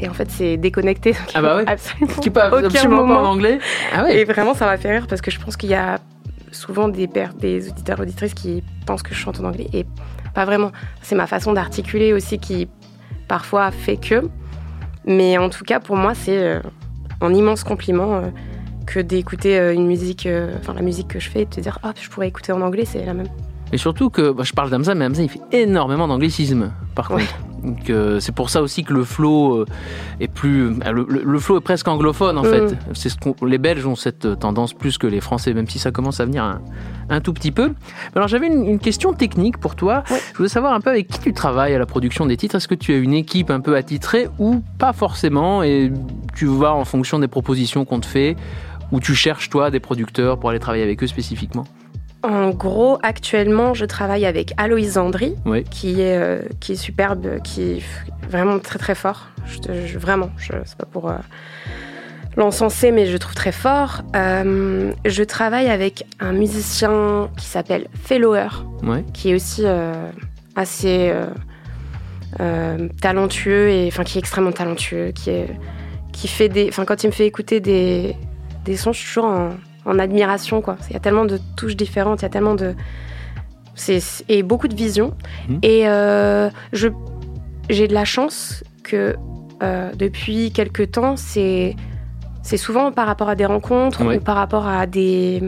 Et en fait, c'est déconnecté. donc Ah bah oui. <laughs> Absolument. Qui aucun absolument pas en anglais. Ah Et ouais. vraiment, ça m'a fait rire parce que je pense qu'il y a souvent des, pères, des auditeurs auditrices qui pensent que je chante en anglais et pas vraiment. C'est ma façon d'articuler aussi qui parfois fait que. Mais en tout cas, pour moi, c'est euh, un immense compliment euh, que d'écouter euh, une musique, enfin la musique que je fais et de te dire, ah, je pourrais écouter en anglais, c'est la même. Et surtout que bah, je parle d'Hamza, mais Hamza il fait énormément d'anglicisme par Ouais. contre. Donc euh, c'est pour ça aussi que le flow euh, est plus, euh, le, le- le flow est presque anglophone en Mm. fait. C'est ce les Belges ont cette tendance plus que les Français, même si ça commence à venir un, un tout petit peu. Alors j'avais une, une question technique pour toi. Ouais. Je voulais savoir un peu avec qui tu travailles à la production des titres. Est-ce que tu as une équipe un peu attitrée ou pas forcément? Et tu vas en fonction des propositions qu'on te fait ou tu cherches toi des producteurs pour aller travailler avec eux spécifiquement? En gros, actuellement, je travaille avec Aloïs Zandri, Oui. qui est, euh, qui est superbe, qui est vraiment très très fort. Je, te- je- vraiment, je, c'est pas pour euh, l'encenser, mais je le trouve très fort. Euh, je travaille avec un musicien qui s'appelle Fellower, qui est aussi assez talentueux et enfin qui est extrêmement talentueux, qui est qui fait des, enfin quand il me fait écouter des des sons, je suis toujours en, en admiration quoi. Il y a tellement de touches différentes, il y a tellement de et beaucoup de vision. Mhm. Et euh, je j'ai de la chance que euh, depuis quelques temps, c'est c'est souvent par rapport à des rencontres ou par rapport à des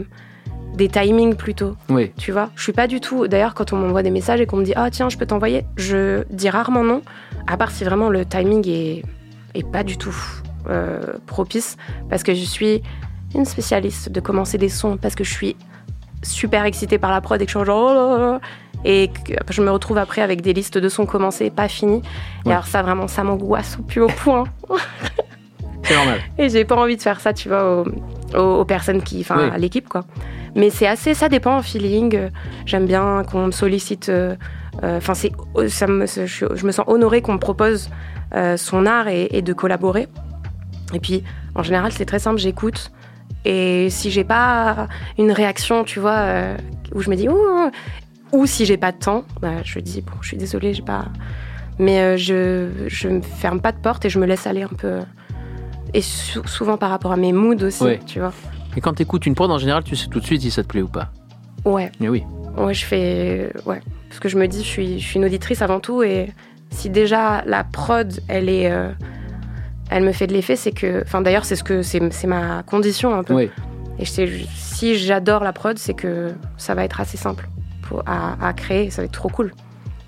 des timings plutôt. Oui. Tu vois, je suis pas du tout. D'ailleurs, quand on m'envoie des messages et qu'on me dit ah tiens, je peux t'envoyer, je dis rarement non, à part si vraiment le timing est, est pas du tout euh, propice, parce que je suis une spécialiste de commencer des sons, parce que je suis super excitée par la prod et que je suis genre oh là là, et que je me retrouve après avec des listes de sons commencés, pas finis. Et alors ça vraiment, ça m'angoisse au plus haut point. C'est normal. <laughs> Et j'ai pas envie de faire ça, tu vois, au, aux, personnes qui, enfin, à l'équipe, quoi. Mais c'est assez, ça dépend, feeling. J'aime bien qu'on me sollicite. Enfin, c'est, ça me, je, me sens honorée qu'on me propose son art et, et, de collaborer. Et puis, en général, c'est très simple. J'écoute. Et si j'ai pas une réaction, tu vois, où je me dis, Ouh! ou si j'ai pas de temps, bah, je dis, bon, je suis désolée, j'ai pas mais euh, je, je me ferme pas de porte et je me laisse aller un peu. Et souvent par rapport à mes moods aussi, tu vois. Et quand tu écoutes une prod, en général, tu sais tout de suite si ça te plaît ou pas. Ouais. Mais oui. Ouais, je fais. Ouais. Parce que je me dis, je suis, je suis une auditrice avant tout et si déjà la prod, elle est. Euh, elle me fait de l'effet, c'est que. Enfin, d'ailleurs, c'est ce que c'est ma condition un peu. Oui. Et je si j'adore la prod, c'est que ça va être assez simple pour, à, à créer, ça va être trop cool.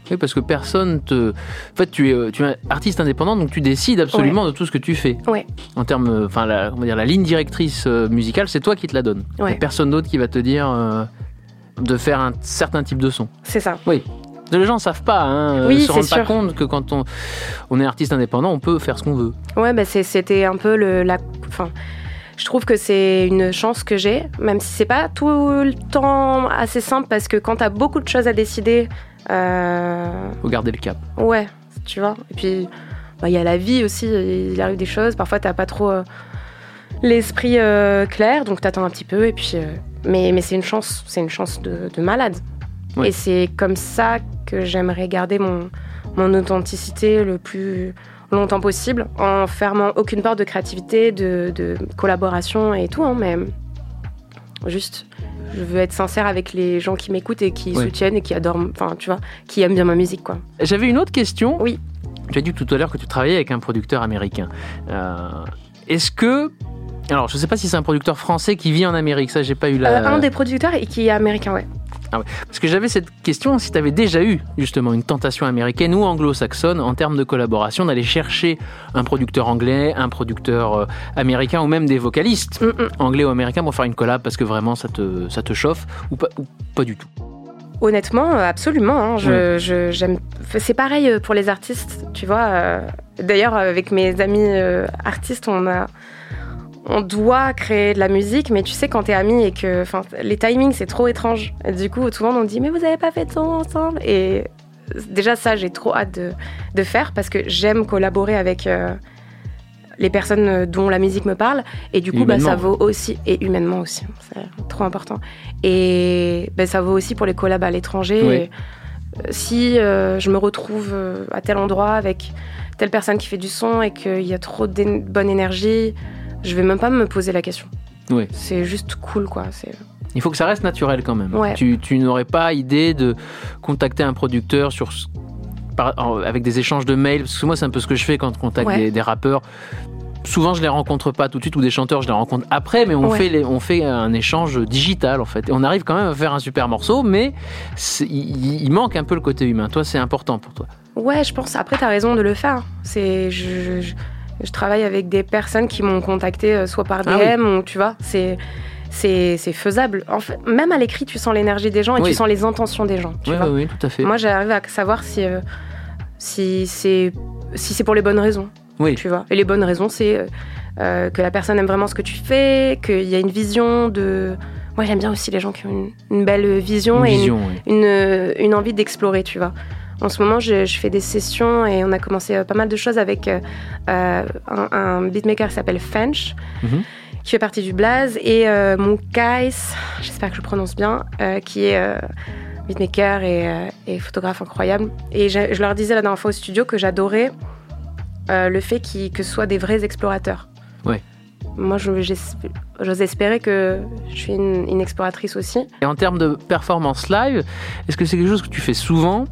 Oui, parce que personne te. En fait, tu es, euh, tu es artiste indépendant, donc tu décides absolument de tout ce que tu fais. Ouais. En termes, euh, enfin, la, on va dire la ligne directrice euh, musicale, c'est toi qui te la donne. Ouais. Personne d'autre qui va te dire de faire un certain type de son. C'est ça. Oui. Les gens ne savent pas, hein, oui, se rendent sûr. pas compte que quand on, on est artiste indépendant, on peut faire ce qu'on veut. Ouais, bah c'était un peu le, la, je trouve que c'est une chance que j'ai, même si c'est pas tout le temps assez simple parce que quand tu as beaucoup de choses à décider, euh... Faut garder le cap. Ouais, tu vois. Et puis, bah, il y a la vie aussi, il arrive des choses. Parfois, t'as pas trop euh, l'esprit euh, clair, donc t'attends un petit peu. Et puis, euh, mais mais c'est une chance, c'est une chance de, de malade. Ouais. Et c'est comme ça que j'aimerais garder mon, mon authenticité le plus longtemps possible, en fermant aucune part de créativité, de, de collaboration et tout, hein, mais juste je veux être sincère avec les gens qui m'écoutent et qui Oui. soutiennent et qui adorent, enfin, tu vois, qui aiment bien ma musique, quoi. J'avais une autre question. Oui. Tu as dit tout à l'heure que tu travaillais avec un producteur américain. Euh, Est-ce que. Alors, je ne sais pas si c'est un producteur français qui vit en Amérique, ça, j'ai pas eu la. Euh, un des producteurs et qui est américain, ouais. Ah ouais. Parce que j'avais cette question si tu avais déjà eu justement une tentation américaine ou anglo-saxonne en termes de collaboration, d'aller chercher un producteur anglais, un producteur euh, américain ou même des vocalistes Mm, mm. anglais ou américains pour faire une collab parce que vraiment ça te, ça te chauffe ou pas, ou pas du tout? Honnêtement, euh, absolument. hein. Je, je- j'aime. C'est pareil euh, pour les artistes, tu vois. D'ailleurs, avec mes amis artistes, on a. On doit créer de la musique, mais tu sais, quand t'es amis et que. Les timings, c'est trop étrange. Du coup, tout le monde, on dit, mais vous avez pas fait de son ensemble? Et déjà, ça, j'ai trop hâte de, de faire parce que j'aime collaborer avec. euh, les personnes dont la musique me parle et du Et coup bah, ça vaut aussi et humainement aussi c'est trop important et ben, ça vaut aussi pour les collabs à l'étranger Oui. Et, euh, si euh, je me retrouve à tel endroit avec telle personne qui fait du son et qu'il y a trop de bonne énergie, je vais même pas me poser la question. Oui. C'est juste cool, quoi. C'est... Il faut que ça reste naturel quand même. Ouais. Tu, tu n'aurais pas idée de contacter un producteur sur, par- avec des échanges de mails, parce que moi c'est un peu ce que je fais quand je contacte Ouais. des, des rappeurs. Souvent je les rencontre pas tout de suite ou des chanteurs je les rencontre après, mais on, Ouais. fait, les- on fait un échange digital en fait. Et on arrive quand même à faire un super morceau, mais il, il manque un peu le côté humain. Toi c'est important pour toi. Ouais, je pense. Après, t'as raison de le faire. C'est, je, je, je travaille avec des personnes qui m'ont contacté euh, soit par DM Ah ou tu vois, c'est, c'est, faisable. En fait, même à l'écrit, tu sens l'énergie des gens et Oui. tu sens les intentions des gens. Tu Oui, vois. oui, tout à fait. Moi, j'arrive à savoir si, euh, si c'est, si c'est pour les bonnes raisons. Oui. Tu vois. Et les bonnes raisons, c'est euh, que la personne aime vraiment ce que tu fais, qu'il y a une vision de. Moi, j'aime bien aussi les gens qui ont une, une belle vision Une et une, une envie d'explorer, tu vois. En ce moment, je, je fais des sessions et on a commencé euh, pas mal de choses avec euh, euh, un, un beatmaker qui s'appelle Fench, Mhm. qui fait partie du Blaze, et euh, Moukais, j'espère que je prononce bien, euh, qui est euh, beatmaker et, et photographe incroyable. Et je, je leur disais la dernière fois au studio que j'adorais le fait qu'ils- que ce soit des vrais explorateurs. Ouais. Moi, j'ose espérer que je suis une, une exploratrice aussi. Et en termes de performance live, est-ce que c'est quelque chose que tu fais souvent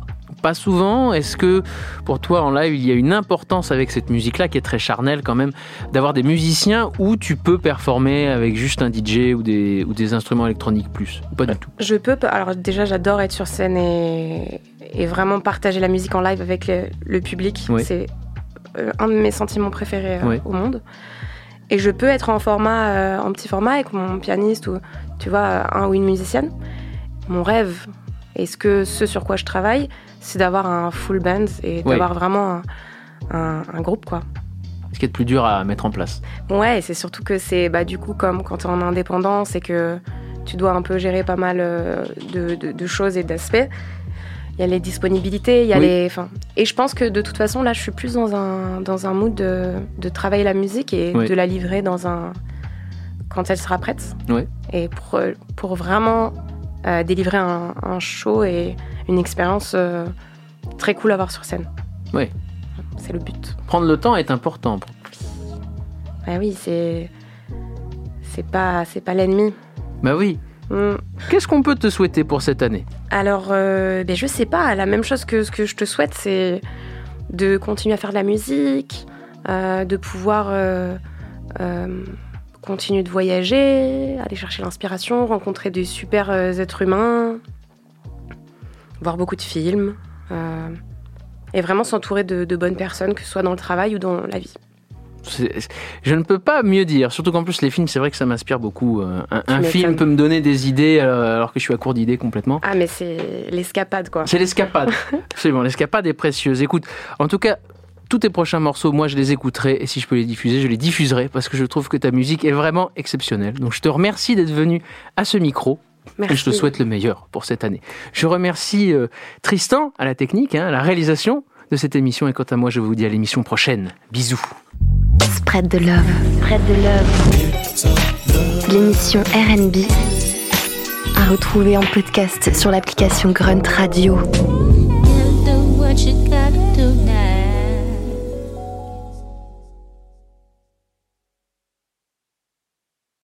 Pas souvent Est-ce que pour toi en live il y a une importance avec cette musique-là qui est très charnelle quand même d'avoir des musiciens où tu peux performer avec juste un DJ ou des, ou des instruments électroniques plus Ou Pas du tout? Je peux. Alors déjà, j'adore être sur scène et, et vraiment partager la musique en live avec le, le public. Oui. C'est euh, un de mes sentiments préférés euh, Oui. au monde. Et je peux être en format, euh, en petit format avec mon pianiste ou tu vois un ou une musicienne. Mon rêve, et ce que ce sur quoi je travaille, c'est d'avoir un full band et Oui. d'avoir vraiment un, un- un groupe quoi. ce qui est le plus dur à mettre en place. Ouais, c'est surtout que c'est bah, du coup comme quand tu es en indépendant, c'est que tu dois un peu gérer pas mal euh, de, choses et d'aspects. Il y a les disponibilités, il y a les. et je pense que de toute façon, là, je suis plus dans un, dans un mood de, de travailler la musique et de la livrer dans un. quand elle sera prête. Oui. Et pour, pour vraiment euh, délivrer un, un, show et une expérience euh, très cool à voir sur scène. Oui. C'est le but. Prendre le temps est important. Bah oui, c'est. C'est pas, c'est pas l'ennemi. Bah oui. Mm. Qu'est-ce qu'on peut te souhaiter pour cette année? Alors, euh, ben je sais pas. La même chose que ce que je te souhaite, c'est de continuer à faire de la musique, euh, de pouvoir euh, continuer de voyager, aller chercher l'inspiration, rencontrer des super êtres humains, voir beaucoup de films, et vraiment s'entourer de bonnes personnes, que ce soit dans le travail ou dans la vie je ne peux pas mieux dire. Surtout qu'en plus, les films, c'est vrai que ça m'inspire beaucoup. Euh, un, film peut me donner des idées euh, alors que je suis à court d'idées complètement. Ah, mais c'est l'escapade, quoi. C'est l'escapade. <laughs> Absolument, l'escapade est précieuse. Écoute, en tout cas, tous tes prochains morceaux, moi, je les écouterai. Et si je peux les diffuser, je les diffuserai parce que je trouve que ta musique est vraiment exceptionnelle. Donc, je te remercie d'être venu à ce micro. Merci. Et je te souhaite le meilleur pour cette année. Je remercie euh, Tristan à la technique, hein, à la réalisation de cette émission. Et quant à moi, je vous dis à l'émission prochaine. Bisous. Spread de love. Spread de love. L'émission RB à retrouver en podcast sur l'application Grunt Radio.